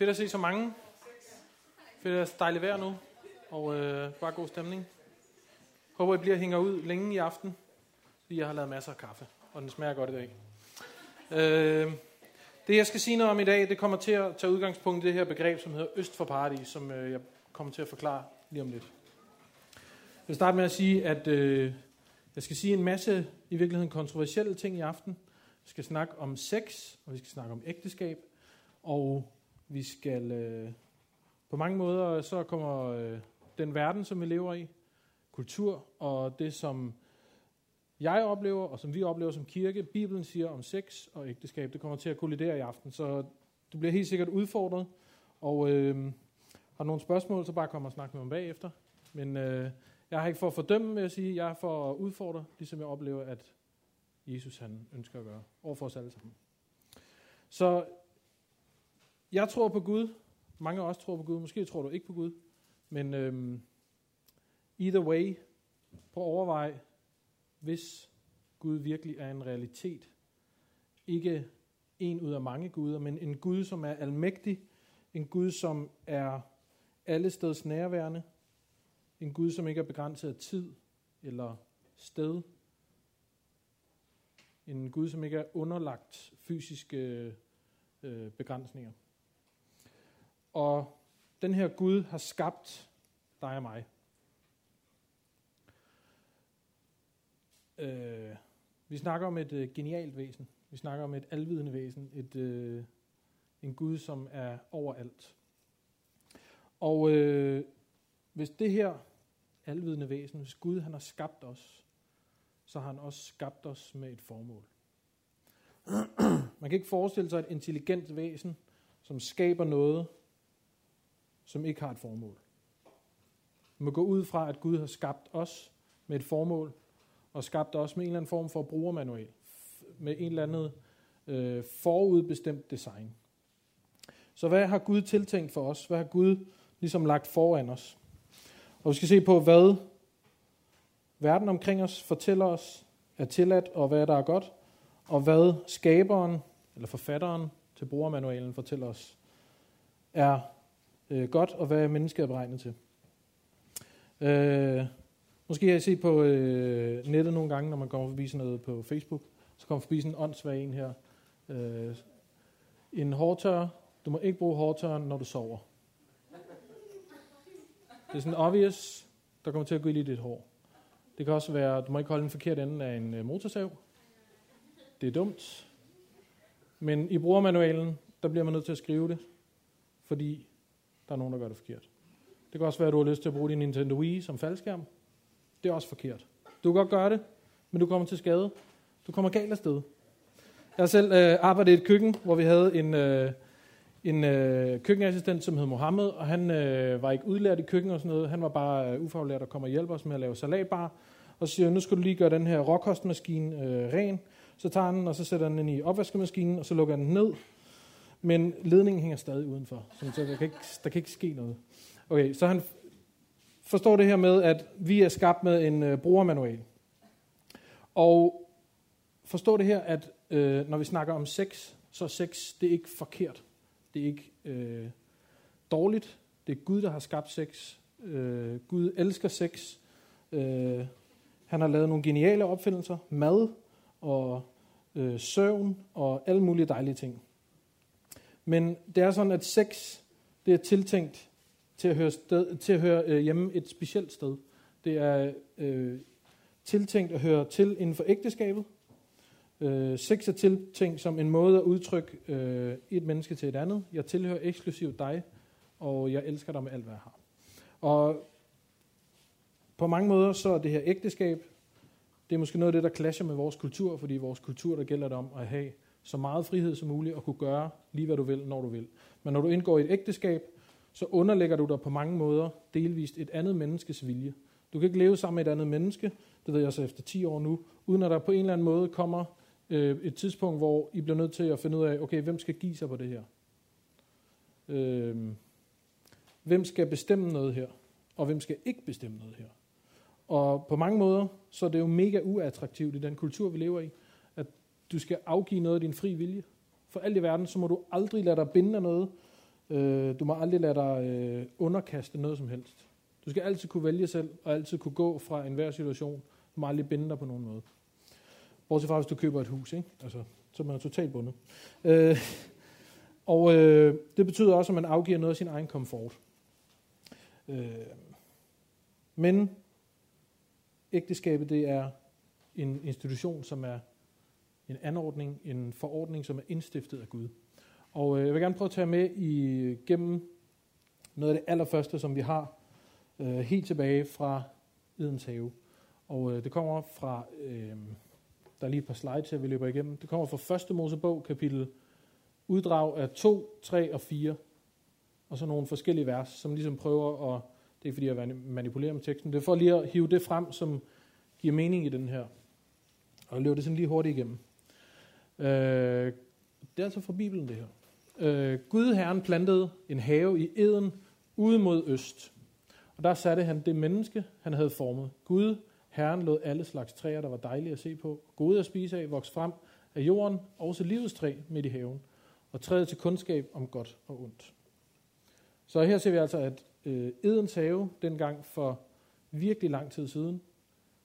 Fedt at se så mange. Fedt at dejligt vejr nu, og øh, bare god stemning. Håber, I bliver hænger ud længe i aften, fordi jeg har lavet masser af kaffe, og den smager godt i dag. Øh, det, jeg skal sige noget om i dag, det kommer til at tage udgangspunkt i det her begreb, som hedder Øst for Paradis, som øh, jeg kommer til at forklare lige om lidt. Jeg vil starte med at sige, at øh, jeg skal sige en masse i virkeligheden kontroversielle ting i aften. Vi skal snakke om sex, og vi skal snakke om ægteskab, og vi skal øh, på mange måder, så kommer øh, den verden, som vi lever i, kultur og det, som jeg oplever, og som vi oplever som kirke, Bibelen siger om sex og ægteskab, det kommer til at kollidere i aften, så du bliver helt sikkert udfordret, og øh, har nogle spørgsmål, så bare kom og snak med mig bagefter. Men øh, jeg har ikke for at fordømme, vil jeg sige, jeg er for at udfordre, ligesom jeg oplever, at Jesus han ønsker at gøre, overfor os alle sammen. Så jeg tror på Gud. Mange af os tror på Gud. Måske tror du ikke på Gud. Men øhm, either way, prøv at overveje, hvis Gud virkelig er en realitet. Ikke en ud af mange guder, men en Gud, som er almægtig. En Gud, som er alle steds nærværende. En Gud, som ikke er begrænset af tid eller sted. En Gud, som ikke er underlagt fysiske øh, begrænsninger. Og den her Gud har skabt dig og mig. Øh, vi snakker om et øh, genialt væsen. Vi snakker om et alvidende væsen. Et, øh, en Gud, som er overalt. Og øh, hvis det her alvidende væsen, hvis Gud han har skabt os, så har han også skabt os med et formål. Man kan ikke forestille sig et intelligent væsen, som skaber noget, som ikke har et formål. Vi må gå ud fra, at Gud har skabt os med et formål, og skabt os med en eller anden form for brugermanual, med en eller anden øh, forudbestemt design. Så hvad har Gud tiltænkt for os? Hvad har Gud ligesom lagt foran os? Og vi skal se på, hvad verden omkring os fortæller os er tilladt, og hvad der er godt, og hvad skaberen, eller forfatteren til brugermanualen fortæller os, er øh, godt, og hvad mennesket er beregnet til. Øh, måske har I set på øh, nettet nogle gange, når man kommer forbi sådan noget på Facebook, så kommer forbi sådan en åndssvag en her. Øh, en hårdtør. Du må ikke bruge hårtøren, når du sover. Det er sådan obvious, der kommer til at gå i dit hår. Det kan også være, du må ikke holde den forkerte ende af en øh, motorsav. Det er dumt. Men i brugermanualen, der bliver man nødt til at skrive det, fordi der er nogen, der gør det forkert. Det kan også være, at du har lyst til at bruge din Nintendo Wii som faldskærm. Det er også forkert. Du kan godt gøre det, men du kommer til skade. Du kommer galt afsted. Jeg har selv øh, arbejdet i et køkken, hvor vi havde en, øh, en øh, køkkenassistent, som hed Mohammed, og han øh, var ikke udlært i køkken og sådan noget. Han var bare øh, ufaglært og kom og hjælper os med at lave salatbar. Og så siger jeg, nu skal du lige gøre den her råkostmaskine øh, ren. Så tager han den, og så sætter han den i opvaskemaskinen, og så lukker han den ned. Men ledningen hænger stadig udenfor, så der kan ikke, der kan ikke ske noget. Okay, så han forstår det her med, at vi er skabt med en øh, brugermanual. Og forstår det her, at øh, når vi snakker om sex, så er sex, det er ikke forkert. Det er ikke øh, dårligt. Det er Gud, der har skabt sex. Øh, Gud elsker sex. Øh, han har lavet nogle geniale opfindelser. Mad og øh, søvn og alle mulige dejlige ting. Men det er sådan, at sex det er tiltænkt til at høre, sted, til at høre øh, hjemme et specielt sted. Det er øh, tiltænkt at høre til inden for ægteskabet. Øh, sex er tiltænkt som en måde at udtrykke øh, et menneske til et andet. Jeg tilhører eksklusivt dig, og jeg elsker dig med alt, hvad jeg har. Og på mange måder så er det her ægteskab, det er måske noget af det, der clasher med vores kultur, fordi i vores kultur, der gælder det om at have så meget frihed som muligt og kunne gøre lige, hvad du vil, når du vil. Men når du indgår i et ægteskab, så underlægger du dig på mange måder delvist et andet menneskes vilje. Du kan ikke leve sammen med et andet menneske, det ved jeg så efter 10 år nu, uden at der på en eller anden måde kommer øh, et tidspunkt, hvor I bliver nødt til at finde ud af, okay, hvem skal give sig på det her? Øh, hvem skal bestemme noget her? Og hvem skal ikke bestemme noget her? Og på mange måder, så er det jo mega uattraktivt i den kultur, vi lever i, du skal afgive noget af din fri vilje. For alt i verden, så må du aldrig lade dig binde af noget. Øh, du må aldrig lade dig øh, underkaste noget som helst. Du skal altid kunne vælge selv, og altid kunne gå fra enhver situation. Du må aldrig binde dig på nogen måde. Bortset fra, hvis du køber et hus, ikke? Altså, så er man totalt bundet. Øh, og øh, det betyder også, at man afgiver noget af sin egen komfort. Øh, men ægteskabet, det er en institution, som er en anordning, en forordning, som er indstiftet af Gud. Og øh, jeg vil gerne prøve at tage med i gennem noget af det allerførste, som vi har øh, helt tilbage fra Edens have. Og øh, det kommer fra, øh, der er lige et par slides her, vi løber igennem. Det kommer fra første Mosebog, kapitel uddrag af 2, 3 og 4. Og så nogle forskellige vers, som ligesom prøver at, det er fordi jeg manipulerer med teksten, det er for lige at hive det frem, som giver mening i den her. Og løber det sådan lige hurtigt igennem. Øh, det er altså fra Bibelen det her. Øh, Gud Herren plantede en have i Eden ude mod øst. Og der satte han det menneske, han havde formet. Gud Herren lod alle slags træer, der var dejlige at se på, gode at spise af, vokse frem af jorden, også livets træ midt i haven, og træet til kundskab om godt og ondt. Så her ser vi altså, at øh, Edens have, dengang for virkelig lang tid siden,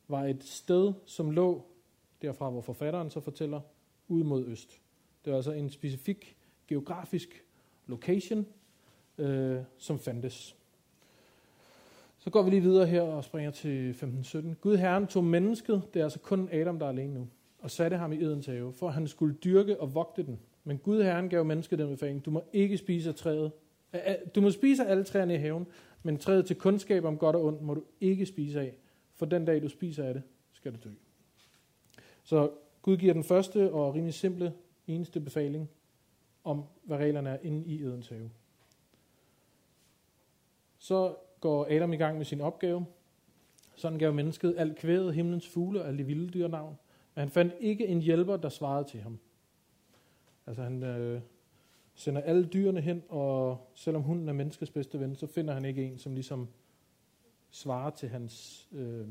var et sted, som lå derfra, hvor forfatteren så fortæller, ud mod øst. Det var altså en specifik geografisk location, øh, som fandtes. Så går vi lige videre her og springer til 1517. Gud Herren tog mennesket, det er altså kun Adam, der er alene nu, og satte ham i Edens have, for at han skulle dyrke og vogte den. Men Gud Herren gav mennesket den befaling, du må ikke spise af træet. Du må spise af alle træerne i haven, men træet til kundskab om godt og ondt må du ikke spise af, for den dag du spiser af det, skal du dø. Så Gud giver den første og rimelig simple eneste befaling om, hvad reglerne er inde i Edens have. Så går Adam i gang med sin opgave. Sådan gav mennesket alt kvædet, himlens fugle og alle de vilde dyr navn. Men han fandt ikke en hjælper, der svarede til ham. Altså han øh, sender alle dyrene hen, og selvom hunden er menneskets bedste ven, så finder han ikke en, som ligesom svarer til hans øh,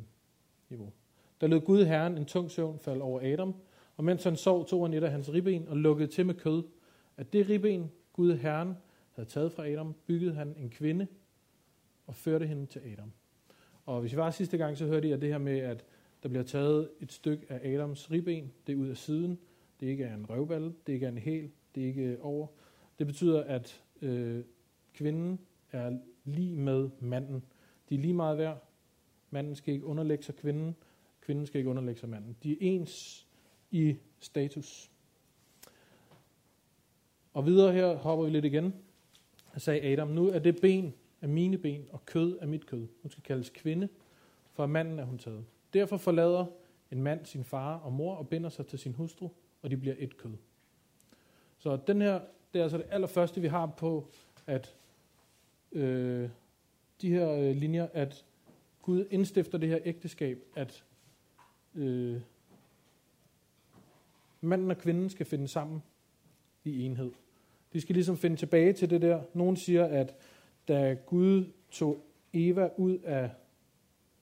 niveau. Der lød Gud Herren en tung søvn falde over Adam, og mens han sov, tog han et af hans ribben og lukkede til med kød. At det ribben, Gud Herren, havde taget fra Adam, byggede han en kvinde og førte hende til Adam. Og hvis vi var sidste gang, så hørte I at det her med, at der bliver taget et stykke af Adams ribben, det er ud af siden, det ikke er en røvballe, det ikke er en hæl, det er ikke over. Det betyder, at øh, kvinden er lige med manden. De er lige meget værd. Manden skal ikke underlægge sig kvinden, kvinden skal ikke underlægge sig manden. De er ens i status. Og videre her hopper vi lidt igen. Jeg sagde Adam, nu er det ben af mine ben, og kød af mit kød. Hun skal kaldes kvinde, for manden er hun taget. Derfor forlader en mand sin far og mor og binder sig til sin hustru, og de bliver et kød. Så den her, det er altså det allerførste, vi har på, at øh, de her øh, linjer, at Gud indstifter det her ægteskab, at øh, manden og kvinden skal finde sammen i enhed. De skal ligesom finde tilbage til det der. Nogen siger, at da Gud tog Eva ud af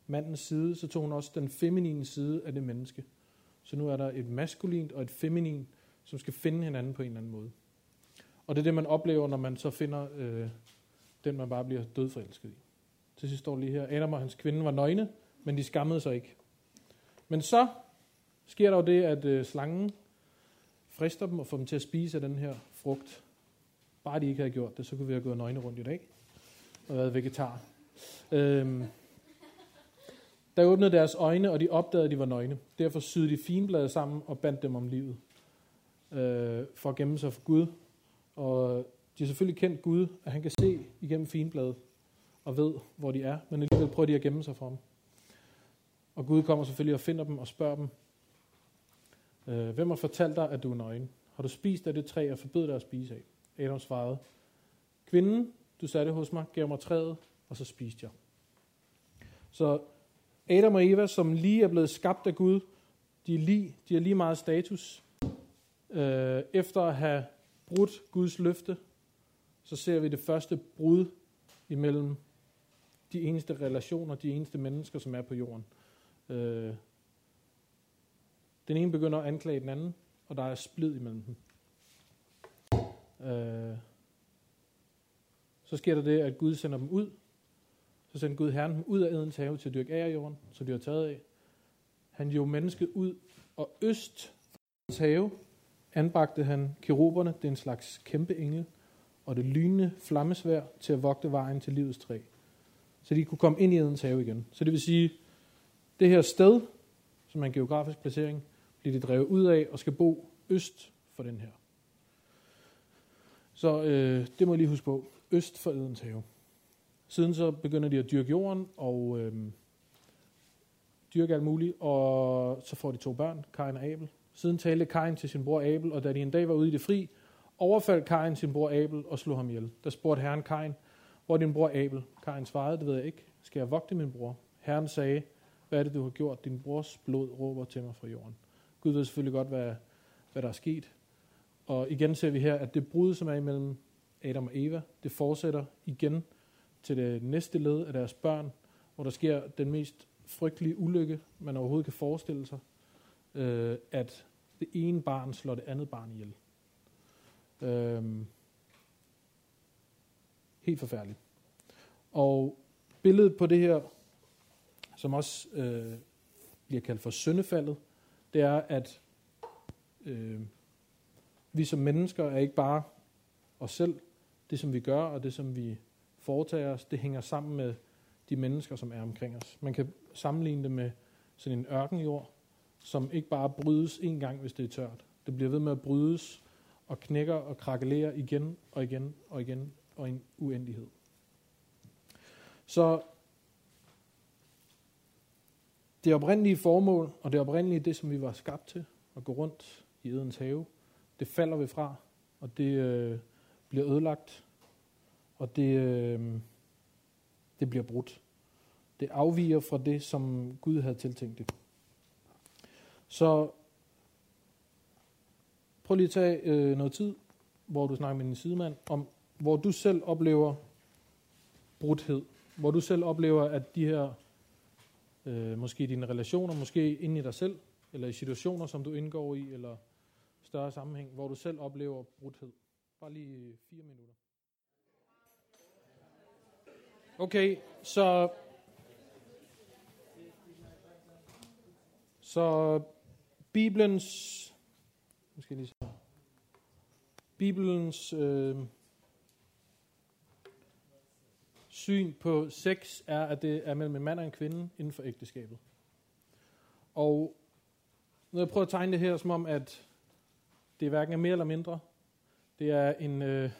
mandens side, så tog hun også den feminine side af det menneske. Så nu er der et maskulint og et feminin, som skal finde hinanden på en eller anden måde. Og det er det, man oplever, når man så finder øh, den, man bare bliver dødforelsket i. Til sidst står lige her, Adam og hans kvinde var nøgne, men de skammede sig ikke. Men så sker der jo det, at øh, slangen frister dem og får dem til at spise af den her frugt. Bare de ikke havde gjort det, så kunne vi have gået nøgne rundt i dag og været vegetar. Øhm, der åbnede deres øjne, og de opdagede, at de var nøgne. Derfor syede de finblade sammen og bandt dem om livet. Øh, for at gemme sig for Gud. Og de har selvfølgelig kendt Gud, at han kan se igennem finbladet og ved, hvor de er. Men alligevel prøver de at gemme sig for ham. Og Gud kommer selvfølgelig og finder dem og spørger dem, øh, hvem har fortalt dig, at du er nøgen? Har du spist af det træ og forbød dig at spise af? Adam svarede, kvinden, du satte hos mig, gav mig træet, og så spiste jeg. Så Adam og Eva, som lige er blevet skabt af Gud, de er lige, de er lige meget status. Øh, efter at have brudt Guds løfte, så ser vi det første brud imellem de eneste relationer, de eneste mennesker, som er på jorden. Øh, den ene begynder at anklage den anden, og der er splid imellem dem. Øh, Så sker der det, at Gud sender dem ud. Så sender Gud Herren dem ud af Edens have til at dyrke af jorden, så de har taget af. Han jo mennesket ud, og øst for have anbragte han keruberne, det er en slags kæmpe engel, og det lynende flammesvær til at vogte vejen til livets træ. Så de kunne komme ind i Edens have igen. Så det vil sige, det her sted, som er en geografisk placering, bliver de drevet ud af og skal bo øst for den her. Så øh, det må jeg lige huske på. Øst for Edens have. Siden så begynder de at dyrke jorden og øh, dyrke alt muligt, og så får de to børn, Kain og Abel. Siden talte Kain til sin bror Abel, og da de en dag var ude i det fri, overfaldt Kain sin bror Abel og slog ham ihjel. Der spurgte herren Kain, hvor er din bror Abel? Kain svarede, det ved jeg ikke. Skal jeg vogte min bror? Herren sagde, hvad er det, du har gjort? Din brors blod råber til mig fra jorden. Gud ved selvfølgelig godt, hvad, hvad der er sket. Og igen ser vi her, at det brud, som er imellem Adam og Eva, det fortsætter igen til det næste led af deres børn, hvor der sker den mest frygtelige ulykke, man overhovedet kan forestille sig, øh, at det ene barn slår det andet barn ihjel. Øh, helt forfærdeligt. Og billedet på det her, som også øh, bliver kaldt for syndefaldet, det er, at øh, vi som mennesker er ikke bare os selv. Det, som vi gør, og det, som vi foretager os, det hænger sammen med de mennesker, som er omkring os. Man kan sammenligne det med sådan en ørkenjord, som ikke bare brydes en gang, hvis det er tørt. Det bliver ved med at brydes og knækker og krakelerer igen og igen og igen og en uendelighed. Så det oprindelige formål, og det oprindelige det, som vi var skabt til, at gå rundt i Edens have, det falder vi fra, og det øh, bliver ødelagt, og det, øh, det bliver brudt. Det afviger fra det, som Gud havde tiltænkt det. Så prøv lige at tage øh, noget tid, hvor du snakker med din sidemand, om hvor du selv oplever brudhed, hvor du selv oplever, at de her, øh, måske i dine relationer, måske inde i dig selv, eller i situationer, som du indgår i, eller større sammenhæng, hvor du selv oplever brudhed. Bare lige øh, fire minutter. Okay, så så Bibelens måske lige så. Bibelens øh, syn på sex er, at det er mellem en mand og en kvinde inden for ægteskabet. Og når jeg prøver at tegne det her, som om, at det hverken er mere eller mindre, det er en, øh,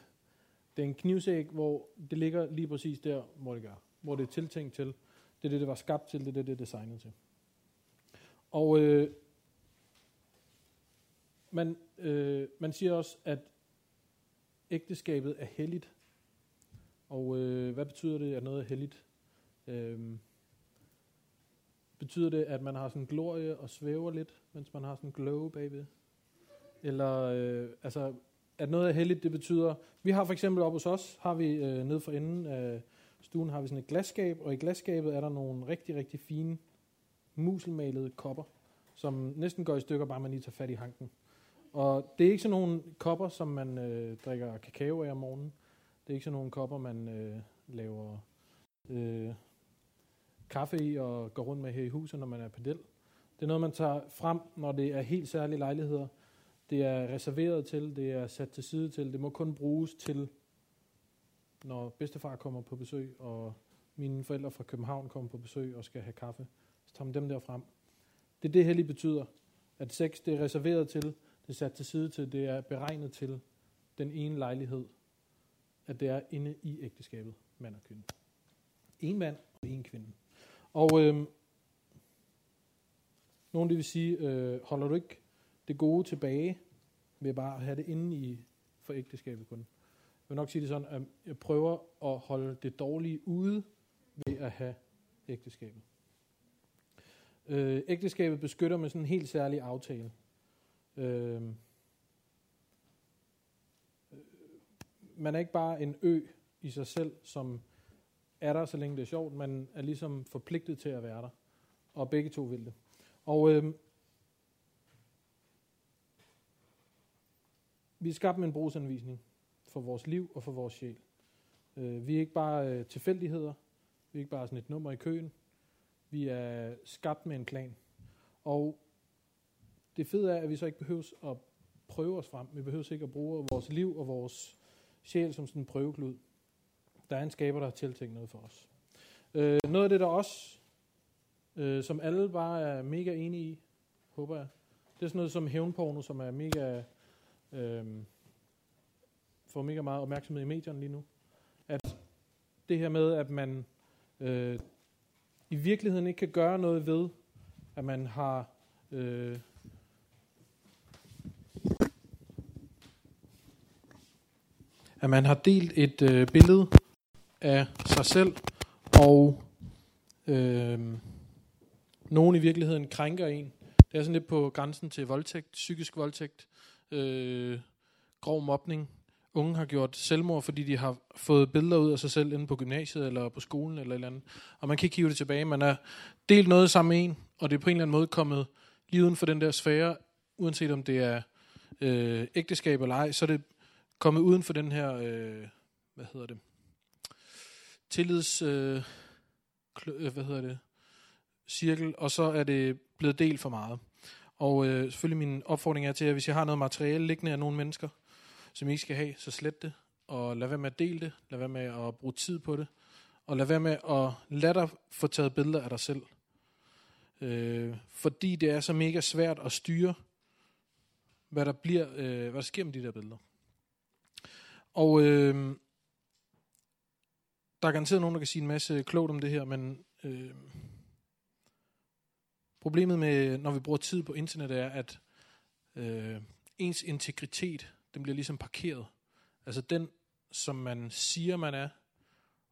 det er en knivsæg, hvor det ligger lige præcis der, hvor det gør. Hvor det er tiltænkt til. Det er det, det var skabt til, det er det, det er designet til. Og øh, man, øh, man siger også, at ægteskabet er helligt. Og øh, hvad betyder det, at noget er helligt? Øhm, betyder det, at man har sådan glorie og svæver lidt, mens man har sådan glow bagved? Eller, øh, altså, at noget er helligt, det betyder... Vi har for eksempel op hos os, har vi øh, nede for enden af stuen, har vi sådan et glasskab, og i glasskabet er der nogle rigtig, rigtig fine muselmalede kopper, som næsten går i stykker, bare man lige tager fat i hanken. Og det er ikke sådan nogle kopper, som man øh, drikker kakao af om morgenen. Det er ikke sådan nogle kopper, man øh, laver øh, kaffe i og går rundt med her i huset, når man er pedel. Det er noget, man tager frem, når det er helt særlige lejligheder. Det er reserveret til, det er sat til side til. Det må kun bruges til, når bedstefar kommer på besøg, og mine forældre fra København kommer på besøg og skal have kaffe. Så tager man dem der frem. Det er det, hellig betyder. At sex, det er reserveret til, det er sat til side til, det er beregnet til den ene lejlighed, at det er inde i ægteskabet, mand og kvinde. En mand og en kvinde. Og øh, nogen det vil sige, øh, holder du ikke det gode tilbage ved bare at have det inde i for ægteskabet kun. Jeg vil nok sige det sådan, at jeg prøver at holde det dårlige ude ved at have ægteskabet. Øh, ægteskabet beskytter med sådan en helt særlig aftale. Øh, man er ikke bare en ø i sig selv, som er der, så længe det er sjovt. Man er ligesom forpligtet til at være der. Og begge to vil det. Og øh, vi er skabt med en brugsanvisning for vores liv og for vores sjæl. Øh, vi er ikke bare øh, tilfældigheder. Vi er ikke bare sådan et nummer i køen. Vi er skabt med en plan. Og det fede er, at vi så ikke behøves at prøve os frem. Vi behøver ikke at bruge vores liv og vores sjæl som sådan en prøveklud. Der er en skaber, der har tiltænkt noget for os. Øh, noget af det, der også, øh, som alle bare er mega enige i, håber jeg, det er sådan noget som hævnporno, som er mega, øh, får mega meget opmærksomhed i medierne lige nu. At det her med, at man øh, i virkeligheden ikke kan gøre noget ved, at man har øh, at man har delt et øh, billede af sig selv, og øh, nogen i virkeligheden krænker en. Det er sådan lidt på grænsen til voldtægt, psykisk voldtægt, øh, grov mobning. Unge har gjort selvmord, fordi de har fået billeder ud af sig selv inde på gymnasiet eller på skolen eller et eller andet. Og man kan ikke hive det tilbage. Man har delt noget sammen med en, og det er på en eller anden måde kommet lige uden for den der sfære, uanset om det er øh, ægteskab eller ej, så er det kommet uden for den her, øh, hvad hedder det, tillids, øh, øh, hvad hedder det, cirkel, og så er det blevet delt for meget. Og øh, selvfølgelig min opfordring er til, at hvis jeg har noget materiale liggende af nogle mennesker, som I ikke skal have, så slet det, og lad være med at dele det, lad være med at bruge tid på det, og lad være med at lade dig få taget billeder af dig selv. Øh, fordi det er så mega svært at styre, hvad der bliver, øh, hvad der sker med de der billeder. Og øh, der er garanteret nogen, der kan sige en masse klogt om det her, men øh, problemet med, når vi bruger tid på internet, er, at øh, ens integritet, den bliver ligesom parkeret. Altså den, som man siger, man er,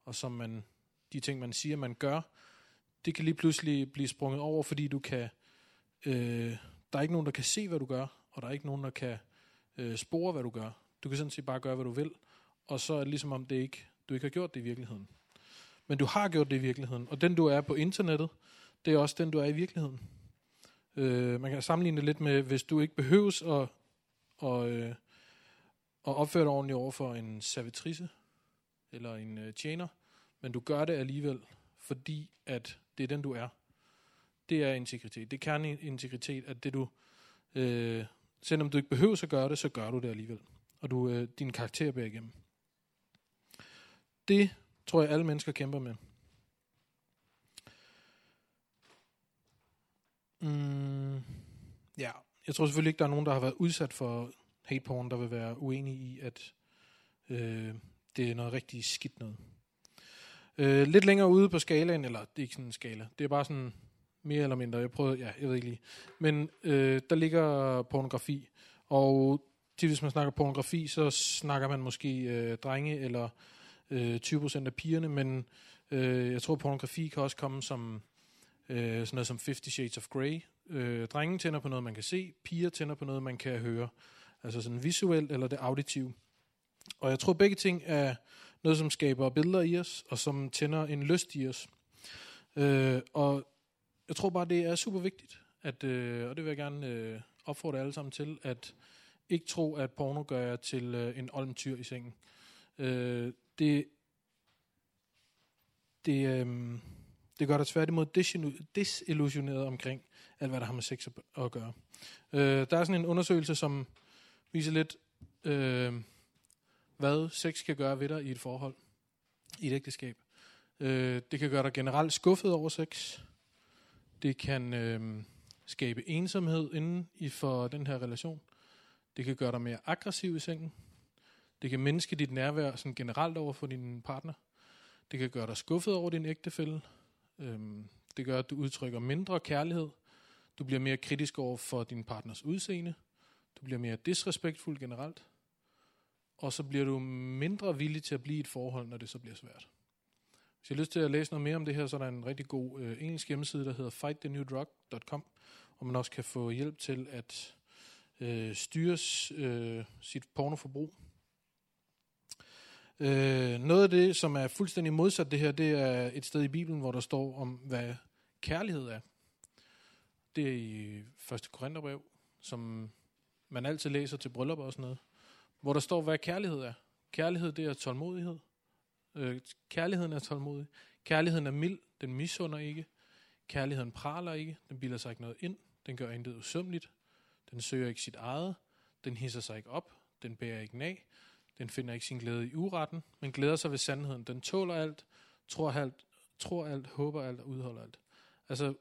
og som man, de ting, man siger, man gør, det kan lige pludselig blive sprunget over, fordi du kan, øh, der er ikke nogen, der kan se, hvad du gør, og der er ikke nogen, der kan øh, spore, hvad du gør. Du kan sådan set bare gøre, hvad du vil, og så er det ligesom om det ikke, du ikke har gjort det i virkeligheden. Men du har gjort det i virkeligheden, og den du er på internettet, det er også den du er i virkeligheden. Øh, man kan sammenligne det lidt med, hvis du ikke behøves at, at, øh, at opføre dig ordentligt over for en servitrice, eller en øh, tjener, men du gør det alligevel, fordi at det er den du er. Det er integritet. Det er kerneintegritet, at det du, øh, selvom du ikke behøver at gøre det, så gør du det alligevel og du øh, din karakter bærer igennem. Det tror jeg alle mennesker kæmper med. Mm, ja, jeg tror selvfølgelig ikke, der er nogen, der har været udsat for hate porn, der vil være uenige i, at øh, det er noget rigtig skidt noget. Øh, lidt længere ude på skalaen, eller det er ikke sådan en skala, det er bare sådan mere eller mindre, jeg prøvede, ja, jeg ved ikke lige. Men øh, der ligger pornografi, og tit hvis man snakker pornografi, så snakker man måske øh, drenge eller øh, 20% af pigerne, men øh, jeg tror, pornografi kan også komme som øh, sådan noget som 50 Shades of Grey. Øh, drenge tænder på noget, man kan se, piger tænder på noget, man kan høre. Altså sådan visuelt eller det auditive. Og jeg tror, begge ting er noget, som skaber billeder i os, og som tænder en lyst i os. Øh, og jeg tror bare, det er super vigtigt, at, øh, og det vil jeg gerne øh, opfordre alle sammen til, at ikke tro, at porno gør jer til øh, en olmtyr i sengen. Øh, det, det, øh, det gør dig tværtimod desillusioneret omkring alt, hvad der har med sex at gøre. Øh, der er sådan en undersøgelse, som viser lidt, øh, hvad sex kan gøre ved dig i et forhold, i et ægteskab. Øh, det kan gøre dig generelt skuffet over sex. Det kan øh, skabe ensomhed inden i for den her relation. Det kan gøre dig mere aggressiv i sengen. Det kan mindske dit nærvær sådan generelt over for din partner. Det kan gøre dig skuffet over din ægtefælle. Øhm, det gør, at du udtrykker mindre kærlighed. Du bliver mere kritisk over for din partners udseende. Du bliver mere disrespektfuld generelt. Og så bliver du mindre villig til at blive i et forhold, når det så bliver svært. Hvis jeg har lyst til at læse noget mere om det her, så er der en rigtig god øh, engelsk hjemmeside, der hedder fightthenewdrug.com, hvor man også kan få hjælp til at øh, styre øh, sit pornoforbrug. Øh, noget af det, som er fuldstændig modsat det her, det er et sted i Bibelen, hvor der står om, hvad kærlighed er. Det er i 1. Korintherbrev, som man altid læser til bryllup og sådan noget, hvor der står, hvad kærlighed er. Kærlighed, det er tålmodighed. Øh, kærligheden er tålmodig. Kærligheden er mild. Den misunder ikke. Kærligheden praler ikke. Den bilder sig ikke noget ind. Den gør intet usømmeligt. Den søger ikke sit eget. Den hisser sig ikke op. Den bærer ikke nag. Den finder ikke sin glæde i uretten, men glæder sig ved sandheden. Den tåler alt, tror alt, tror alt, håber alt og udholder alt. Altså,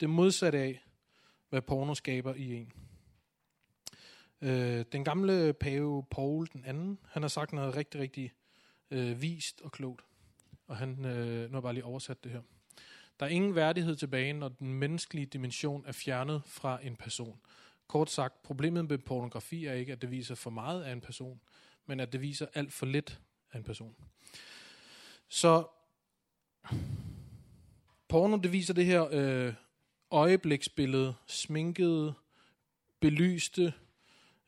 det modsatte af, hvad porno skaber i en. Øh, den gamle pave Paul den anden, han har sagt noget rigtig, rigtig øh, vist og klogt. Og han, øh, nu har jeg bare lige oversat det her. Der er ingen værdighed tilbage, når den menneskelige dimension er fjernet fra en person. Kort sagt, problemet med pornografi er ikke, at det viser for meget af en person, men at det viser alt for lidt af en person. Så porno, det viser det her øh, øjebliksbillede, sminkede, belyste,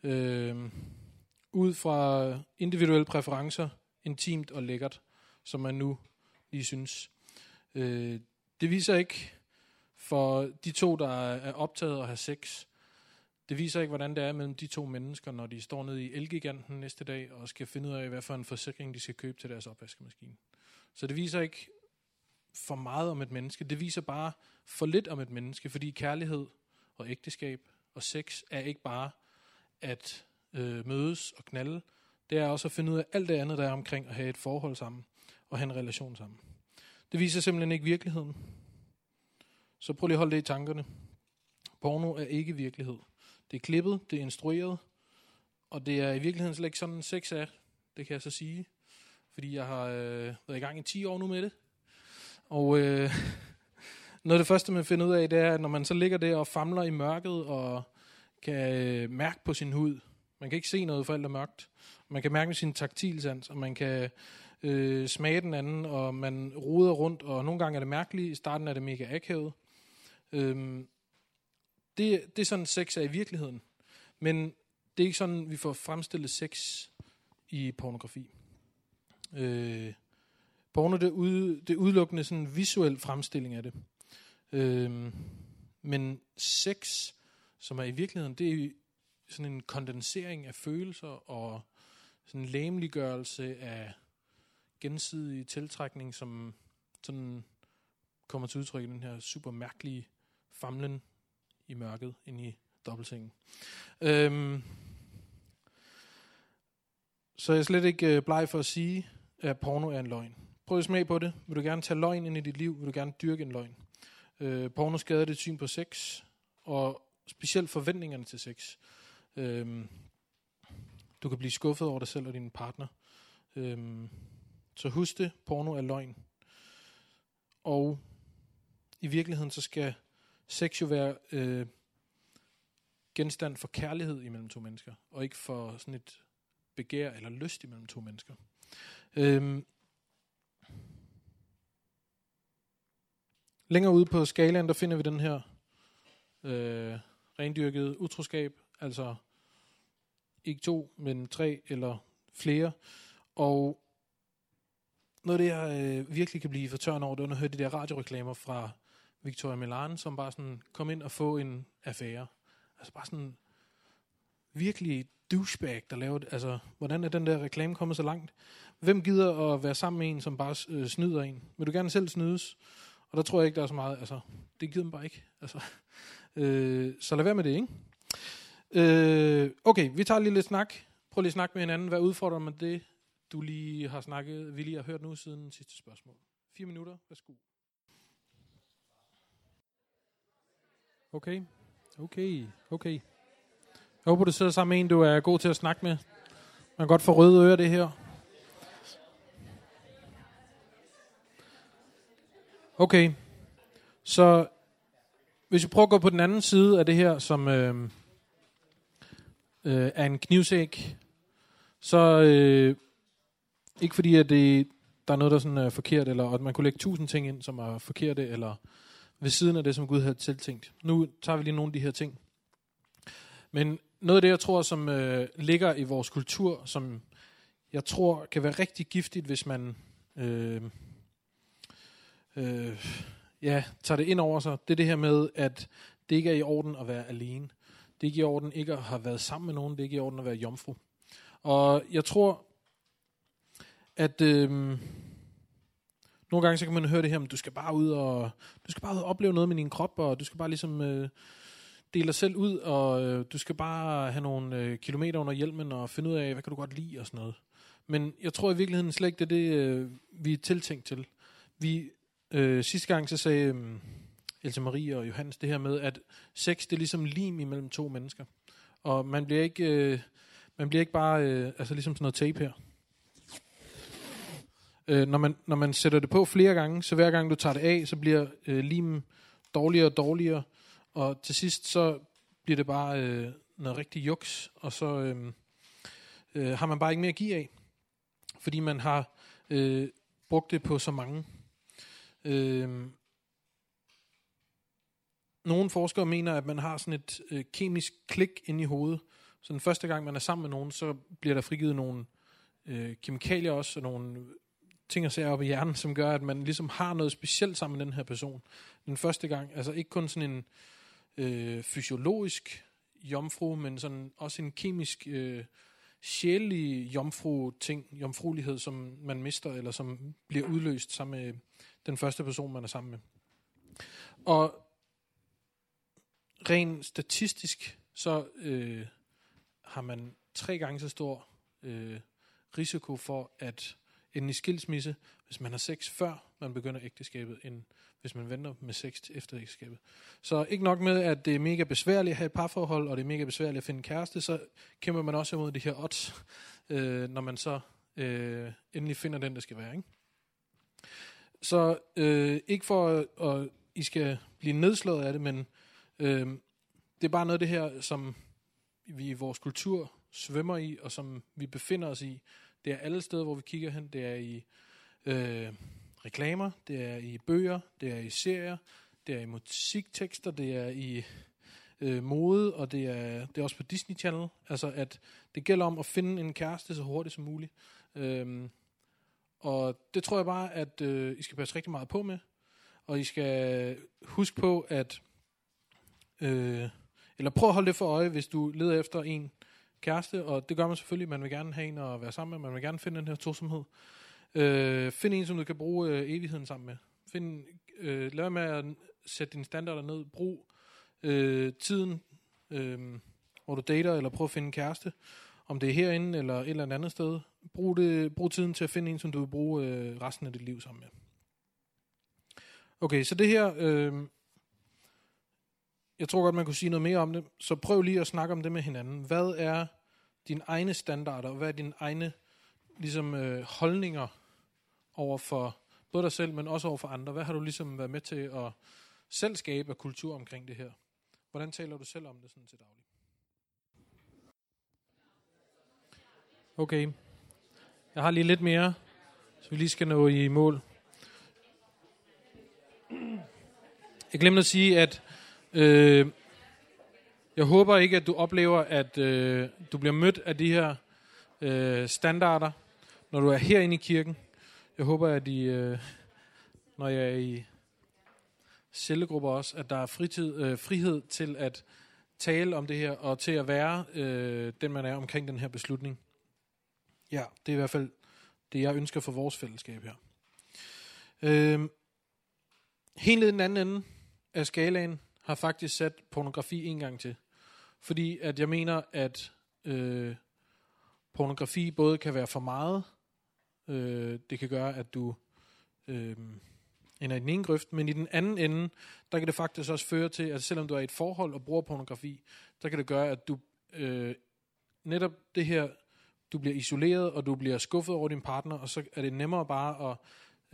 øh, ud fra individuelle præferencer, intimt og lækkert, som man nu lige synes. Øh, det viser ikke for de to, der er optaget at have sex, det viser ikke, hvordan det er mellem de to mennesker, når de står nede i Elgiganten næste dag og skal finde ud af, hvad for en forsikring de skal købe til deres opvaskemaskine. Så det viser ikke for meget om et menneske. Det viser bare for lidt om et menneske, fordi kærlighed og ægteskab og sex er ikke bare at øh, mødes og knalde. Det er også at finde ud af alt det andet, der er omkring at have et forhold sammen og have en relation sammen. Det viser simpelthen ikke virkeligheden. Så prøv lige at holde det i tankerne. Porno er ikke virkelighed. Det er klippet, det er instrueret, og det er i virkeligheden slet ikke sådan sex er, det kan jeg så sige. Fordi jeg har øh, været i gang i 10 år nu med det. Og øh, noget af det første, man finder ud af, det er, at når man så ligger der og famler i mørket og kan øh, mærke på sin hud. Man kan ikke se noget for alt er mørkt. Man kan mærke med sin taktilsans, og man kan øh, smage den anden, og man roder rundt, og nogle gange er det mærkeligt. I starten er det mega akavet. Øhm, det, det er sådan, sex er i virkeligheden. Men det er ikke sådan, vi får fremstillet sex i pornografi. Øh, porno, det er, ud, det er udelukkende sådan en visuel fremstilling af det. Øh, men sex, som er i virkeligheden, det er sådan en kondensering af følelser og sådan en læmeliggørelse af gensidig tiltrækning, som sådan kommer til udtryk i den her super mærkelige famlen i mørket ind i dobbeltsengen. Øhm, så jeg er slet ikke øh, bleg for at sige, at porno er en løgn. Prøv at smag på det. Vil du gerne tage løgn ind i dit liv? Vil du gerne dyrke en løgn? Øh, porno skader dit syn på sex, og specielt forventningerne til sex. Øhm, du kan blive skuffet over dig selv og din partner. Øhm, så husk det, porno er løgn. Og i virkeligheden så skal sex jo være øh, genstand for kærlighed imellem to mennesker, og ikke for sådan et begær eller lyst imellem to mennesker. Øhm, længere ude på skalaen, der finder vi den her øh, rendyrkede utroskab, altså ikke to, men tre eller flere. Og noget af det, jeg øh, virkelig kan blive fortørnet over, det er når jeg hører de der radioreklamer fra Victoria Milan, som bare sådan kom ind og få en affære. Altså bare sådan virkelig douchebag, der lavede, altså hvordan er den der reklame kommet så langt? Hvem gider at være sammen med en, som bare øh, snyder en? Vil du gerne selv snydes? Og der tror jeg ikke, der er så meget, altså det gider man bare ikke. Altså, øh, så lad være med det, ikke? Øh, okay, vi tager lige lidt snak. Prøv lige at snakke med hinanden. Hvad udfordrer man det, du lige har snakket, vi lige har hørt nu siden sidste spørgsmål? Fire minutter, værsgo. Okay, okay, okay. Jeg håber, du sidder sammen med en, du er god til at snakke med. Man kan godt få røde ører, det her. Okay, så hvis vi prøver at gå på den anden side af det her, som øh, øh, er en knivsæk, så øh, ikke fordi, at det, der er noget, der sådan er forkert, eller at man kunne lægge tusind ting ind, som er forkerte, eller ved siden af det, som Gud havde tiltænkt. Nu tager vi lige nogle af de her ting. Men noget af det, jeg tror, som øh, ligger i vores kultur, som jeg tror kan være rigtig giftigt, hvis man øh, øh, ja, tager det ind over sig, det er det her med, at det ikke er i orden at være alene. Det er ikke i orden ikke at have været sammen med nogen. Det er ikke i orden at være jomfru. Og jeg tror, at øh, nogle gange så kan man høre det her, men du skal bare ud og, du skal bare ud og opleve noget med din krop, og du skal bare ligesom øh, dele dig selv ud, og øh, du skal bare have nogle øh, kilometer under hjelmen, og finde ud af, hvad kan du godt lide, og sådan noget. Men jeg tror i virkeligheden slet ikke, det er det, øh, vi er tiltænkt til. Vi, øh, sidste gang så sagde øh, Else Marie og Johannes det her med, at sex det er ligesom lim imellem to mennesker. Og man bliver ikke, øh, man bliver ikke bare, øh, altså ligesom sådan noget tape her. Øh, når, man, når man sætter det på flere gange, så hver gang du tager det af, så bliver øh, limen dårligere og dårligere, og til sidst så bliver det bare øh, noget rigtig juks, og så øh, øh, har man bare ikke mere at give af, fordi man har øh, brugt det på så mange. Øh, nogle forskere mener, at man har sådan et øh, kemisk klik ind i hovedet, så den første gang, man er sammen med nogen, så bliver der frigivet nogle øh, kemikalier også, og nogle ting og sager op i hjernen, som gør, at man ligesom har noget specielt sammen med den her person. Den første gang, altså ikke kun sådan en øh, fysiologisk jomfru, men sådan også en kemisk, øh, sjællig jomfru-ting, jomfruelighed, som man mister, eller som bliver udløst sammen med den første person, man er sammen med. Og rent statistisk, så øh, har man tre gange så stor øh, risiko for at ende i skilsmisse, hvis man har sex før man begynder ægteskabet, end hvis man venter med sex til efter ægteskabet. Så ikke nok med, at det er mega besværligt at have et parforhold, og det er mega besværligt at finde en kæreste, så kæmper man også imod de her odds, øh, når man så øh, endelig finder den, der skal være. Ikke? Så øh, ikke for at, at I skal blive nedslået af det, men øh, det er bare noget af det her, som vi i vores kultur svømmer i, og som vi befinder os i. Det er alle steder, hvor vi kigger hen. Det er i øh, reklamer, det er i bøger, det er i serier, det er i musiktekster, det er i øh, mode, og det er, det er også på Disney Channel. Altså, at det gælder om at finde en kæreste så hurtigt som muligt. Øhm, og det tror jeg bare, at øh, I skal passe rigtig meget på med. Og I skal huske på, at... Øh, eller prøv at holde det for øje, hvis du leder efter en kæreste, og det gør man selvfølgelig. Man vil gerne have en at være sammen med. Man vil gerne finde den her tosomhed. Øh, find en, som du kan bruge øh, evigheden sammen med. Find, øh, lad med at sætte dine standarder ned. Brug øh, tiden, øh, hvor du dater, eller prøv at finde en kæreste. Om det er herinde, eller et eller andet sted. Brug, det, brug tiden til at finde en, som du vil bruge øh, resten af dit liv sammen med. Okay, så det her... Øh, jeg tror godt, man kunne sige noget mere om det. Så prøv lige at snakke om det med hinanden. Hvad er dine egne standarder, og hvad er dine egne ligesom, øh, holdninger over for både dig selv, men også over for andre? Hvad har du ligesom været med til at selv skabe af kultur omkring det her? Hvordan taler du selv om det sådan til daglig? Okay. Jeg har lige lidt mere, så vi lige skal nå i mål. Jeg glemte at sige, at øh, jeg håber ikke, at du oplever, at øh, du bliver mødt af de her øh, standarder, når du er herinde i kirken. Jeg håber, at I, øh, når jeg er i cellegrupper også, at der er fritid, øh, frihed til at tale om det her, og til at være øh, den, man er omkring den her beslutning. Ja, det er i hvert fald det, jeg ønsker for vores fællesskab her. Øh, helt i den anden ende af skalaen har faktisk sat pornografi en gang til. Fordi at jeg mener, at øh, pornografi både kan være for meget, øh, det kan gøre, at du øh, ender i den ene grøft, men i den anden ende, der kan det faktisk også føre til, at selvom du er i et forhold og bruger pornografi, så kan det gøre, at du øh, netop det her, du bliver isoleret, og du bliver skuffet over din partner, og så er det nemmere bare at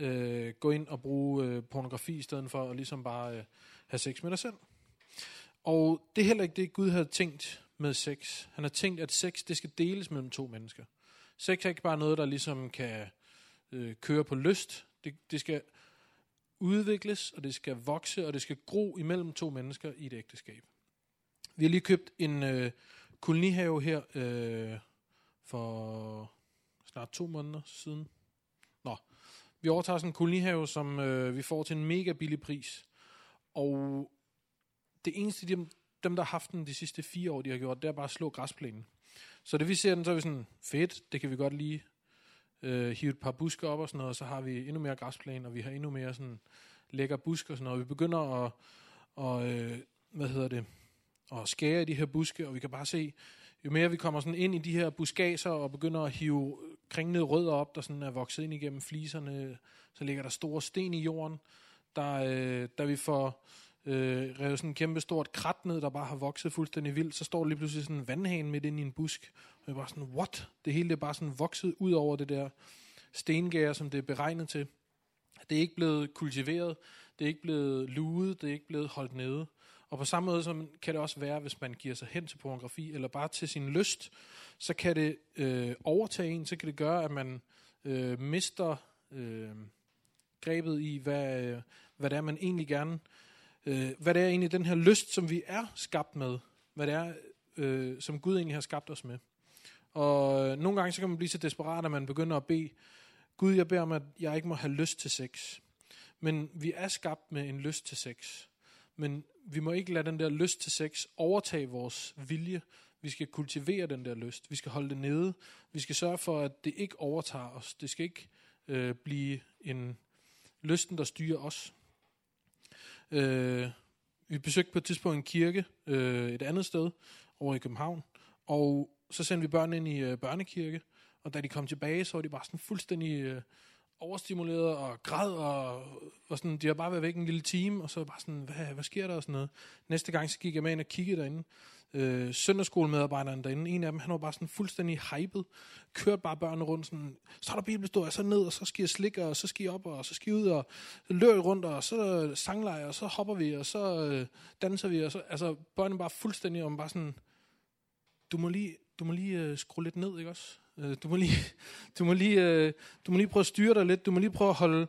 øh, gå ind og bruge øh, pornografi, i stedet for at ligesom bare øh, have sex med dig selv. Og det er heller ikke det, Gud havde tænkt med sex. Han har tænkt, at sex det skal deles mellem to mennesker. Sex er ikke bare noget, der ligesom kan øh, køre på lyst. Det, det skal udvikles, og det skal vokse, og det skal gro imellem to mennesker i et ægteskab. Vi har lige købt en øh, kolonihave her øh, for snart to måneder siden. Nå, vi overtager sådan en kolonihave, som øh, vi får til en mega billig pris. Og det eneste, de, dem der har haft den de sidste fire år, de har gjort, det er bare at slå græsplænen. Så det vi ser den, så er vi sådan, fedt, det kan vi godt lige øh, hive et par buske op og sådan noget, og så har vi endnu mere græsplæne, og vi har endnu mere sådan lækker busk og sådan noget. Vi begynder at, og, øh, hvad hedder det, at skære i de her buske, og vi kan bare se, jo mere vi kommer sådan ind i de her buskaser og begynder at hive kringlede rødder op, der sådan er vokset ind igennem fliserne, så ligger der store sten i jorden, der, øh, der vi får øh, revet sådan en kæmpe stort krat ned, der bare har vokset fuldstændig vildt, så står der lige pludselig sådan en vandhane midt inde i en busk, og jeg bare sådan, what? Det hele det er bare sådan vokset ud over det der stengær, som det er beregnet til. Det er ikke blevet kultiveret, det er ikke blevet luet, det er ikke blevet holdt nede. Og på samme måde som kan det også være, hvis man giver sig hen til pornografi, eller bare til sin lyst, så kan det øh, overtage en, så kan det gøre, at man øh, mister øh, grebet i, hvad, øh, hvad det er, man egentlig gerne, øh, hvad det er egentlig den her lyst, som vi er skabt med, hvad det er, øh, som Gud egentlig har skabt os med. Og øh, nogle gange så kan man blive så desperat, at man begynder at bede, Gud, jeg beder om, at jeg ikke må have lyst til sex. Men vi er skabt med en lyst til sex. Men vi må ikke lade den der lyst til sex overtage vores vilje. Vi skal kultivere den der lyst. Vi skal holde det nede. Vi skal sørge for, at det ikke overtager os. Det skal ikke øh, blive en lysten, der styrer os. Øh, vi besøgte på et tidspunkt en kirke øh, et andet sted over i København, og så sendte vi børn ind i øh, børnekirke, og da de kom tilbage, så var de bare sådan fuldstændig øh, overstimuleret og græd, og, og sådan, de har bare været væk en lille time, og så bare sådan, hvad, hvad sker der og sådan noget. Næste gang, så gik jeg med ind og kiggede derinde. Øh, søndagsskolemedarbejderen derinde, en af dem, han var bare sådan fuldstændig hyped, kørte bare børnene rundt, sådan, så er der bibelstår, så ned, og så skal jeg slikke, og så skal jeg op, og så skal jeg ud, og så løber rundt, og så sanglejer, og så hopper vi, og så øh, danser vi, og så, altså, børnene bare fuldstændig, om bare sådan, du må lige, du må lige øh, skrue lidt ned, ikke også? Øh, du må lige, du må lige, øh, du må lige prøve at styre dig lidt. Du må lige prøve at holde,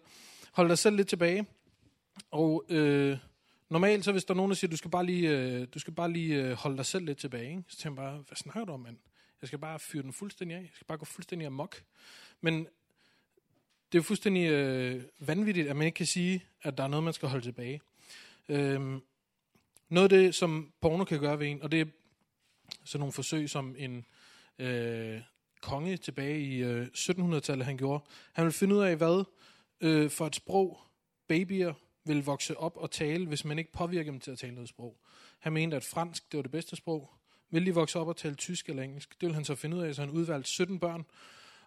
holde dig selv lidt tilbage. Og øh, normalt, så hvis der er nogen, der siger, du skal bare lige, øh, du skal bare lige holde dig selv lidt tilbage, ikke? så tænker jeg bare, hvad snakker du om, mand? Jeg skal bare fyre den fuldstændig af. Jeg skal bare gå fuldstændig amok. Men det er jo fuldstændig øh, vanvittigt, at man ikke kan sige, at der er noget, man skal holde tilbage. Øh, noget af det, som porno kan gøre ved en, og det er sådan nogle forsøg, som en øh, konge tilbage i øh, 1700-tallet, han gjorde. Han ville finde ud af, hvad øh, for et sprog babyer vil vokse op og tale, hvis man ikke påvirker dem til at tale noget sprog. Han mente, at fransk det var det bedste sprog. Vil de vokse op og tale tysk eller engelsk? Det ville han så finde ud af, så han udvalgte 17 børn,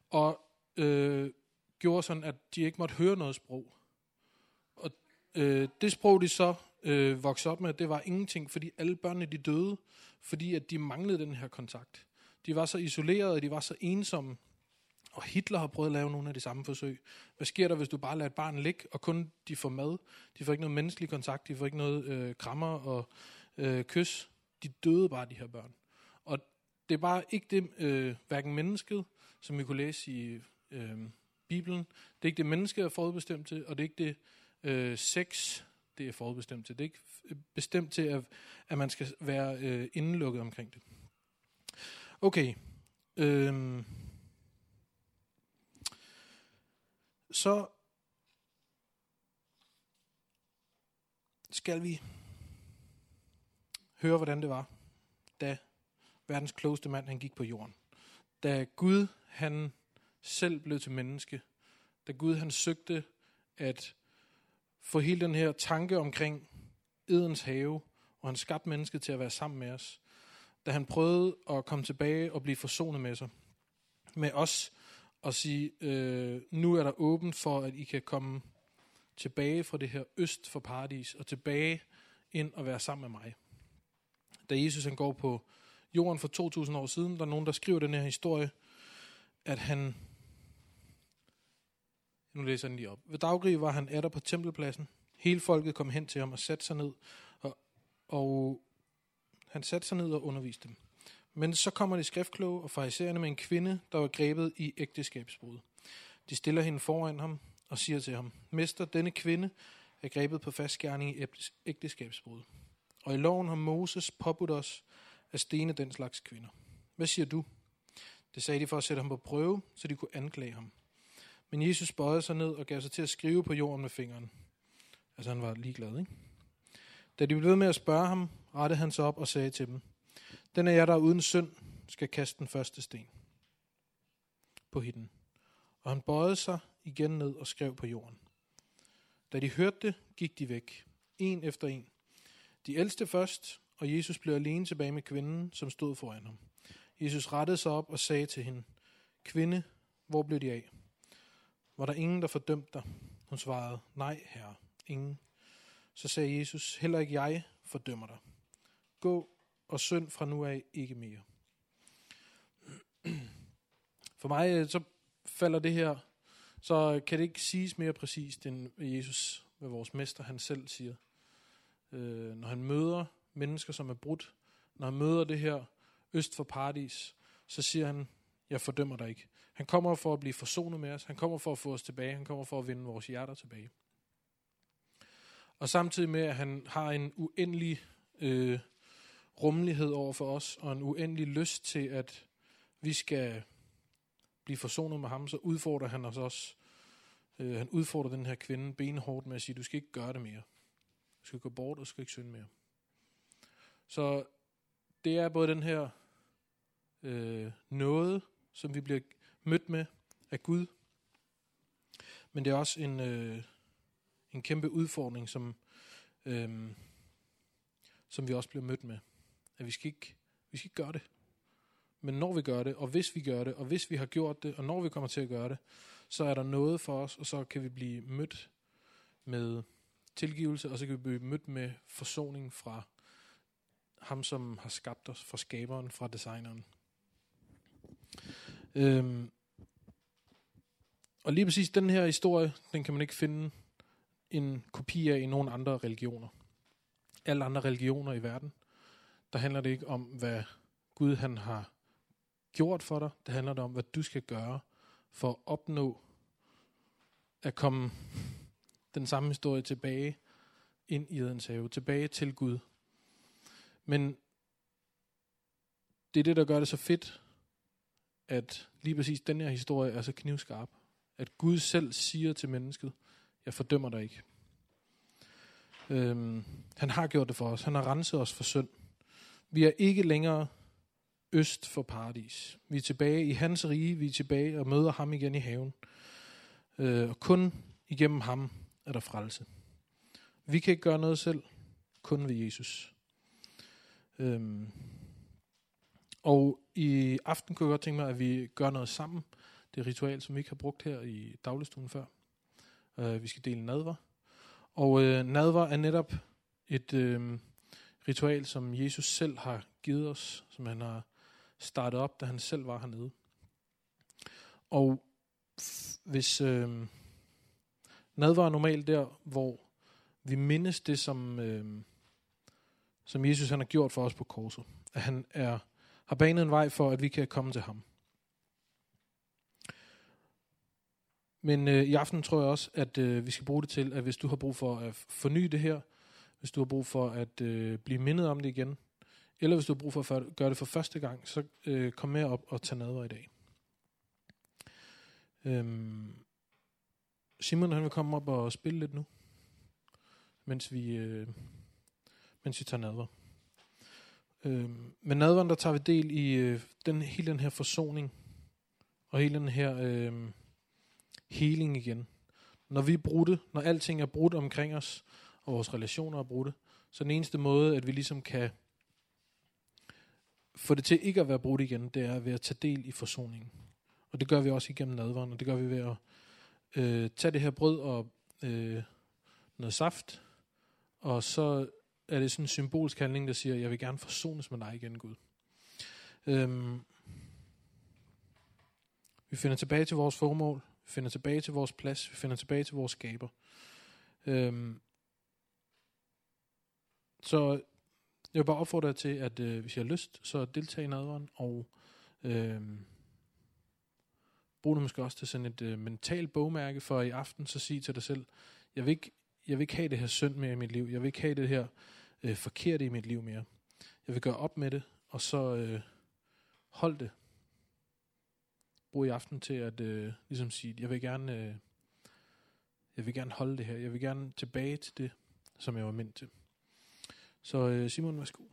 og øh, gjorde sådan, at de ikke måtte høre noget sprog. Og øh, det sprog, de så øh, voksede op med, det var ingenting, fordi alle børnene de døde, fordi at de manglede den her kontakt. De var så isolerede, de var så ensomme. Og Hitler har prøvet at lave nogle af de samme forsøg. Hvad sker der, hvis du bare lader et barn ligge, og kun de får mad? De får ikke noget menneskelig kontakt, de får ikke noget øh, krammer og øh, kys. De døde bare, de her børn. Og det er bare ikke det, øh, hverken mennesket, som vi kunne læse i øh, Bibelen, det er ikke det, mennesket er forudbestemt til, og det er ikke det øh, sex, det er forudbestemt til. Det er ikke øh, bestemt til, at, at man skal være øh, indelukket omkring det. Okay. Øhm. Så skal vi høre, hvordan det var, da verdens klogeste mand han gik på jorden. Da Gud han selv blev til menneske. Da Gud han søgte at få hele den her tanke omkring Edens have, og han skabte mennesket til at være sammen med os da han prøvede at komme tilbage og blive forsonet med sig. Med os og sige, øh, nu er der åbent for, at I kan komme tilbage fra det her øst for paradis, og tilbage ind og være sammen med mig. Da Jesus han går på jorden for 2000 år siden, der er nogen, der skriver den her historie, at han, nu læser jeg den lige op. Ved daggry var han der på tempelpladsen. Hele folket kom hen til ham og satte sig ned, og, og han satte sig ned og underviste dem. Men så kommer de skriftkloge og farisererne med en kvinde, der var grebet i ægteskabsbrud. De stiller hende foran ham og siger til ham, Mester, denne kvinde er grebet på fastgærning i ægteskabsbrud. Og i loven har Moses påbudt os at stene den slags kvinder. Hvad siger du? Det sagde de for at sætte ham på prøve, så de kunne anklage ham. Men Jesus bøjede sig ned og gav sig til at skrive på jorden med fingeren. Altså han var ligeglad, ikke? Da de blev ved med at spørge ham, rettede han sig op og sagde til dem, Den er jeg, der uden synd skal kaste den første sten på hitten. Og Og han bøjede sig igen ned og skrev på jorden. Da de hørte det, gik de væk, en efter en. De ældste først, og Jesus blev alene tilbage med kvinden, som stod foran ham. Jesus rettede sig op og sagde til hende, Kvinde, hvor blev de af? Var der ingen, der fordømte dig? Hun svarede, nej, herre, ingen. Så sagde Jesus, heller ikke jeg fordømmer dig. Gå og synd fra nu af ikke mere. For mig øh, så falder det her, så øh, kan det ikke siges mere præcist end Jesus, hvad vores mester han selv siger. Øh, når han møder mennesker, som er brudt, når han møder det her øst for paradis, så siger han, jeg fordømmer dig ikke. Han kommer for at blive forsonet med os, han kommer for at få os tilbage, han kommer for at vinde vores hjerter tilbage. Og samtidig med, at han har en uendelig øh, rummelighed over for os, og en uendelig lyst til, at vi skal blive forsonet med ham, så udfordrer han os også. Øh, han udfordrer den her kvinde benhårdt med at sige, du skal ikke gøre det mere. Du skal gå bort, og du skal ikke synde mere. Så det er både den her øh, noget, som vi bliver mødt med af Gud, men det er også en, øh, en kæmpe udfordring, som, øhm, som vi også bliver mødt med. At vi skal, ikke, vi skal ikke gøre det. Men når vi gør det, og hvis vi gør det, og hvis vi har gjort det, og når vi kommer til at gøre det, så er der noget for os, og så kan vi blive mødt med tilgivelse, og så kan vi blive mødt med forsoning fra ham, som har skabt os, fra skaberen, fra designeren. Øhm, og lige præcis den her historie, den kan man ikke finde en kopi af i nogen andre religioner. Alle andre religioner i verden, der handler det ikke om, hvad Gud han har gjort for dig. Det handler det om, hvad du skal gøre for at opnå at komme den samme historie tilbage ind i Edens have, tilbage til Gud. Men det er det, der gør det så fedt, at lige præcis den her historie er så knivskarp. At Gud selv siger til mennesket, jeg fordømmer dig ikke. Øhm, han har gjort det for os. Han har renset os for synd. Vi er ikke længere øst for paradis. Vi er tilbage i hans rige. Vi er tilbage og møder ham igen i haven. Øh, og kun igennem ham er der frelse. Vi kan ikke gøre noget selv. Kun ved Jesus. Øhm, og i aften kunne jeg godt tænke mig, at vi gør noget sammen. Det ritual, som vi ikke har brugt her i dagligstuen før. Øh, vi skal dele nadver. Og øh, nadver er netop et øh, ritual, som Jesus selv har givet os, som han har startet op, da han selv var hernede. Og hvis øh, nadver er normalt der, hvor vi mindes det, som, øh, som Jesus han har gjort for os på korset. At han er har banet en vej for, at vi kan komme til ham. Men øh, i aften tror jeg også, at øh, vi skal bruge det til, at hvis du har brug for at forny det her, hvis du har brug for at øh, blive mindet om det igen, eller hvis du har brug for at gøre det for første gang, så øh, kom med op og tag nadver i dag. Øhm, Simon han vil komme op og spille lidt nu, mens vi, øh, mens vi tager nadver. Øhm, men nadveren, der tager vi del i øh, den, hele den her forsoning, og hele den her øh, healing igen. Når vi er brudte, når alting er brudt omkring os, og vores relationer er brudte, så den eneste måde, at vi ligesom kan få det til ikke at være brudt igen, det er ved at tage del i forsoningen. Og det gør vi også igennem nadvaren, og det gør vi ved at øh, tage det her brød og øh, noget saft, og så er det sådan en symbolsk handling, der siger, jeg vil gerne forsones med dig igen, Gud. Øhm, vi finder tilbage til vores formål, vi finder tilbage til vores plads, vi finder tilbage til vores skaber. Øhm, så jeg vil bare opfordre jer til, at øh, hvis jeg har lyst, så deltage i nadveren, og øh, brug det måske også til sådan et øh, mentalt bogmærke, for i aften så sig til dig selv, jeg vil ikke, jeg vil ikke have det her synd mere i mit liv, jeg vil ikke have det her øh, forkerte i mit liv mere. Jeg vil gøre op med det, og så øh, hold det bruge i aften til at øh, ligesom sige, jeg vil gerne, øh, jeg vil gerne holde det her. Jeg vil gerne tilbage til det, som jeg var ment til. Så øh, Simon, værsgo.